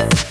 you